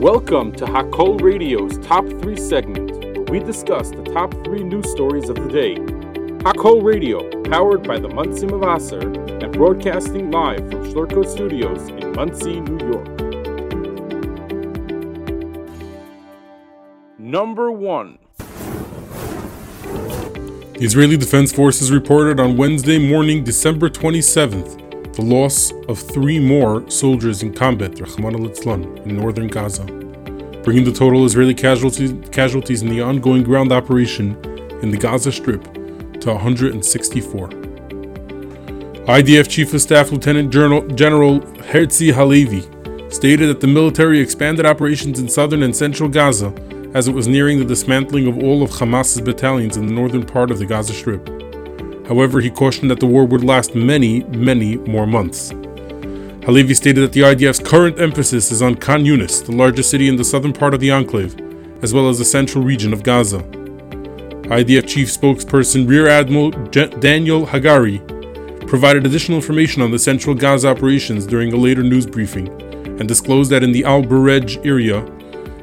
Welcome to Hakol Radio's Top 3 segment, where we discuss the top 3 news stories of the day. Hakol Radio, powered by the Monsey Mavasser and broadcasting live from Schlurko Studios in Monsey, New York. Number 1 The Israeli Defense Forces reported on Wednesday morning, December 27th, the loss of three more soldiers in combat, Rahman al in northern Gaza, bringing the total Israeli casualties, casualties in the ongoing ground operation in the Gaza Strip to 164. IDF Chief of Staff Lieutenant General, General Herzi Halevi stated that the military expanded operations in southern and central Gaza as it was nearing the dismantling of all of Hamas's battalions in the northern part of the Gaza Strip. However, he cautioned that the war would last many, many more months. Halevi stated that the IDF's current emphasis is on Khan Yunis, the largest city in the southern part of the enclave, as well as the central region of Gaza. IDF chief spokesperson Rear Admiral Daniel Hagari provided additional information on the central Gaza operations during a later news briefing and disclosed that in the Al Burej area,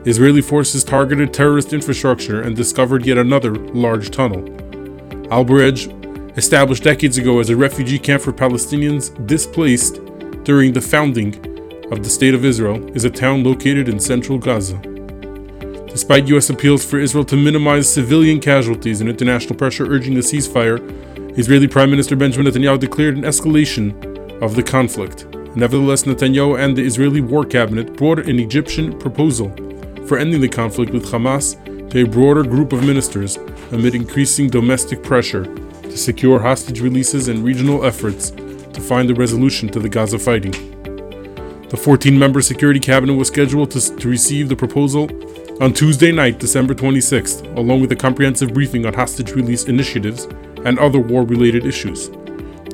Israeli forces targeted terrorist infrastructure and discovered yet another large tunnel. Al Burej established decades ago as a refugee camp for Palestinians displaced during the founding of the State of Israel, is a town located in central Gaza. Despite U.S. appeals for Israel to minimize civilian casualties and international pressure urging a ceasefire, Israeli Prime Minister Benjamin Netanyahu declared an escalation of the conflict. Nevertheless, Netanyahu and the Israeli War Cabinet brought an Egyptian proposal for ending the conflict with Hamas to a broader group of ministers amid increasing domestic pressure to secure hostage releases and regional efforts to find a resolution to the Gaza fighting. The 14 member Security Cabinet was scheduled to, to receive the proposal on Tuesday night, December 26th, along with a comprehensive briefing on hostage release initiatives and other war related issues.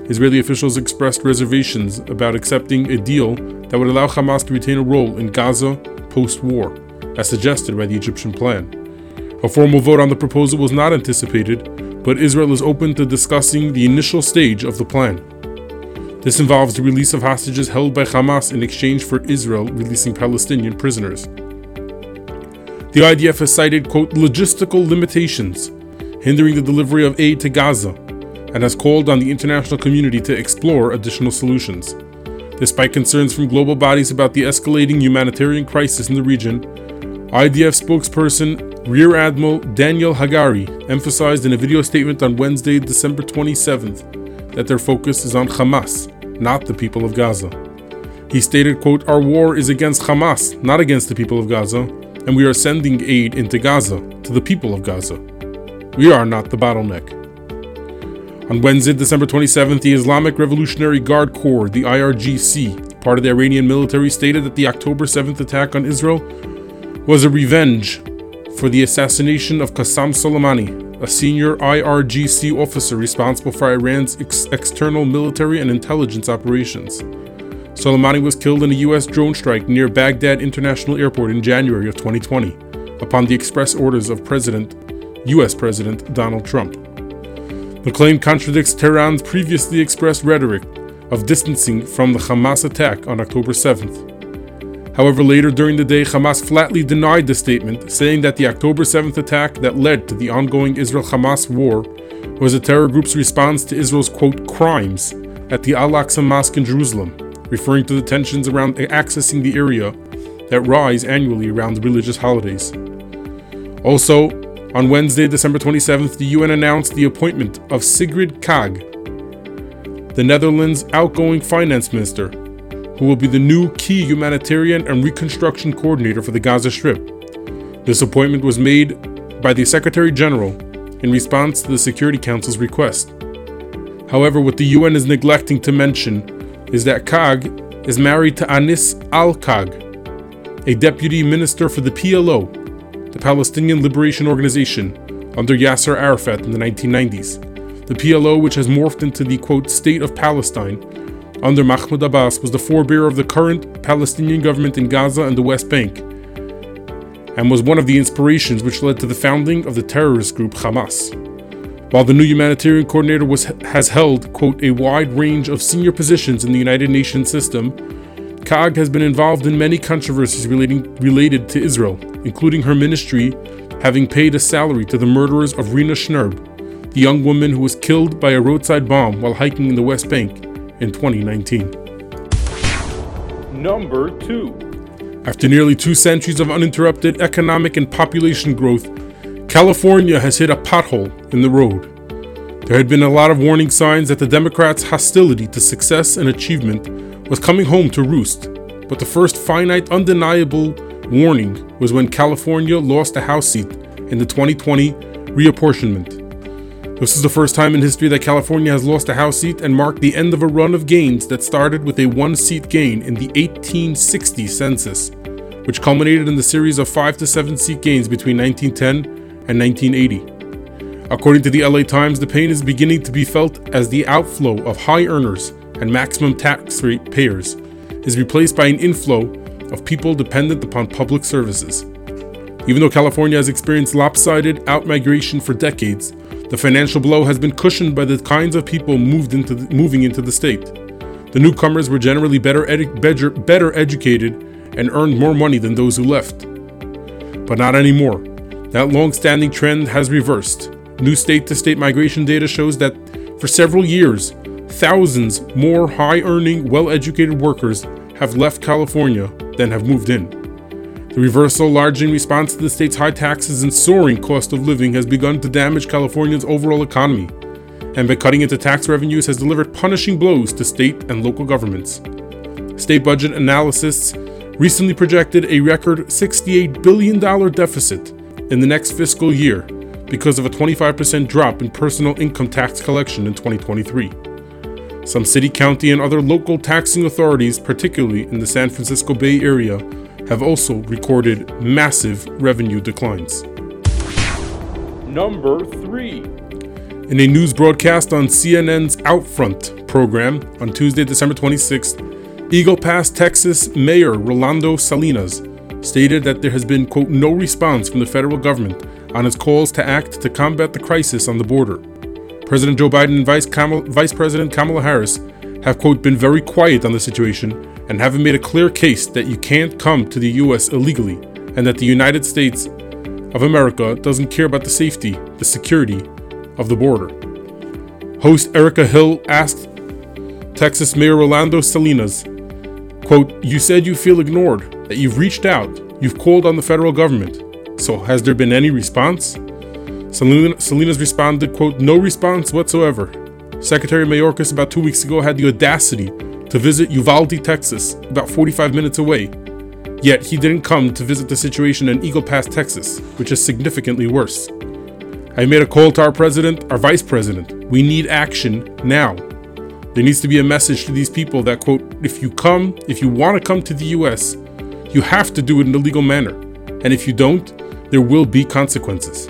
Israeli officials expressed reservations about accepting a deal that would allow Hamas to retain a role in Gaza post war, as suggested by the Egyptian plan. A formal vote on the proposal was not anticipated, but Israel is open to discussing the initial stage of the plan. This involves the release of hostages held by Hamas in exchange for Israel releasing Palestinian prisoners. The IDF has cited, quote, logistical limitations hindering the delivery of aid to Gaza and has called on the international community to explore additional solutions. Despite concerns from global bodies about the escalating humanitarian crisis in the region, IDF spokesperson Rear Admiral Daniel Hagari emphasized in a video statement on Wednesday, December 27th, that their focus is on Hamas, not the people of Gaza. He stated, quote, Our war is against Hamas, not against the people of Gaza, and we are sending aid into Gaza, to the people of Gaza. We are not the bottleneck. On Wednesday, December 27th, the Islamic Revolutionary Guard Corps, the IRGC, part of the Iranian military, stated that the October 7th attack on Israel was a revenge for the assassination of Qasem Soleimani, a senior IRGC officer responsible for Iran's ex- external military and intelligence operations. Soleimani was killed in a U.S. drone strike near Baghdad International Airport in January of 2020, upon the express orders of President, U.S. President Donald Trump. The claim contradicts Tehran's previously expressed rhetoric of distancing from the Hamas attack on October 7th. However, later during the day, Hamas flatly denied the statement, saying that the October 7th attack that led to the ongoing Israel Hamas war was a terror group's response to Israel's quote crimes at the Al Aqsa Mosque in Jerusalem, referring to the tensions around accessing the area that rise annually around religious holidays. Also, on Wednesday, December 27th, the UN announced the appointment of Sigrid Kaag, the Netherlands' outgoing finance minister, who will be the new key humanitarian and reconstruction coordinator for the Gaza Strip. This appointment was made by the Secretary General in response to the Security Council's request. However, what the UN is neglecting to mention is that Kaag is married to Anis al-Qaq, a deputy minister for the PLO, the Palestinian Liberation Organization, under Yasser Arafat in the 1990s. The PLO, which has morphed into the quote, State of Palestine, under Mahmoud Abbas was the forebearer of the current Palestinian government in Gaza and the West Bank, and was one of the inspirations which led to the founding of the terrorist group Hamas. While the new humanitarian coordinator was, has held, quote, a wide range of senior positions in the United Nations system, Kaag has been involved in many controversies relating, related to Israel, including her ministry having paid a salary to the murderers of Rina Schnerb, the young woman who was killed by a roadside bomb while hiking in the West Bank in 2019. Number 2. After nearly two centuries of uninterrupted economic and population growth, California has hit a pothole in the road. There had been a lot of warning signs that the Democrats' hostility to success and achievement was coming home to roost, but the first finite, undeniable warning was when California lost a House seat in the 2020 reapportionment. This is the first time in history that California has lost a House seat and marked the end of a run of gains that started with a one seat gain in the 1860 census, which culminated in the series of five to seven seat gains between 1910 and 1980. According to the LA Times, the pain is beginning to be felt as the outflow of high earners and maximum tax rate payers is replaced by an inflow of people dependent upon public services. Even though California has experienced lopsided outmigration for decades, the financial blow has been cushioned by the kinds of people moved into the, moving into the state. The newcomers were generally better, edu- better, better educated and earned more money than those who left. But not anymore. That long standing trend has reversed. New state to state migration data shows that for several years, thousands more high earning, well educated workers have left California than have moved in. The reversal, largely in response to the state's high taxes and soaring cost of living, has begun to damage California's overall economy, and by cutting into tax revenues, has delivered punishing blows to state and local governments. State budget analysts recently projected a record $68 billion deficit in the next fiscal year because of a 25% drop in personal income tax collection in 2023. Some city, county, and other local taxing authorities, particularly in the San Francisco Bay Area, have also recorded massive revenue declines. Number 3. In a news broadcast on CNN's Outfront program on Tuesday, December 26th, Eagle Pass, Texas Mayor Rolando Salinas stated that there has been, quote, no response from the federal government on his calls to act to combat the crisis on the border. President Joe Biden and Vice, Vice President Kamala Harris have, quote, been very quiet on the situation and haven't made a clear case that you can't come to the U.S. illegally and that the United States of America doesn't care about the safety, the security of the border. Host Erica Hill asked Texas Mayor Rolando Salinas, quote, You said you feel ignored, that you've reached out, you've called on the federal government. So has there been any response? Salinas responded, quote, no response whatsoever. Secretary Mayorkas about two weeks ago had the audacity to visit Uvalde, Texas, about 45 minutes away. Yet he didn't come to visit the situation in Eagle Pass, Texas, which is significantly worse. I made a call to our president, our vice president. We need action now. There needs to be a message to these people that, quote, if you come, if you want to come to the US, you have to do it in a legal manner. And if you don't, there will be consequences.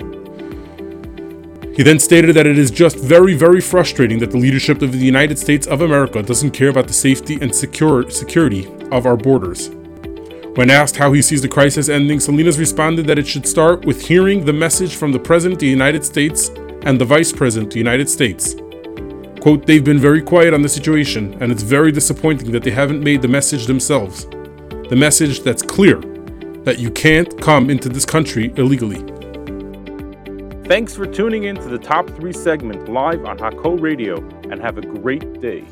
He then stated that it is just very, very frustrating that the leadership of the United States of America doesn't care about the safety and secure, security of our borders. When asked how he sees the crisis ending, Salinas responded that it should start with hearing the message from the President of the United States and the Vice President of the United States. Quote, they've been very quiet on the situation, and it's very disappointing that they haven't made the message themselves. The message that's clear that you can't come into this country illegally. Thanks for tuning in to the Top 3 segment live on Hakol Radio and have a great day.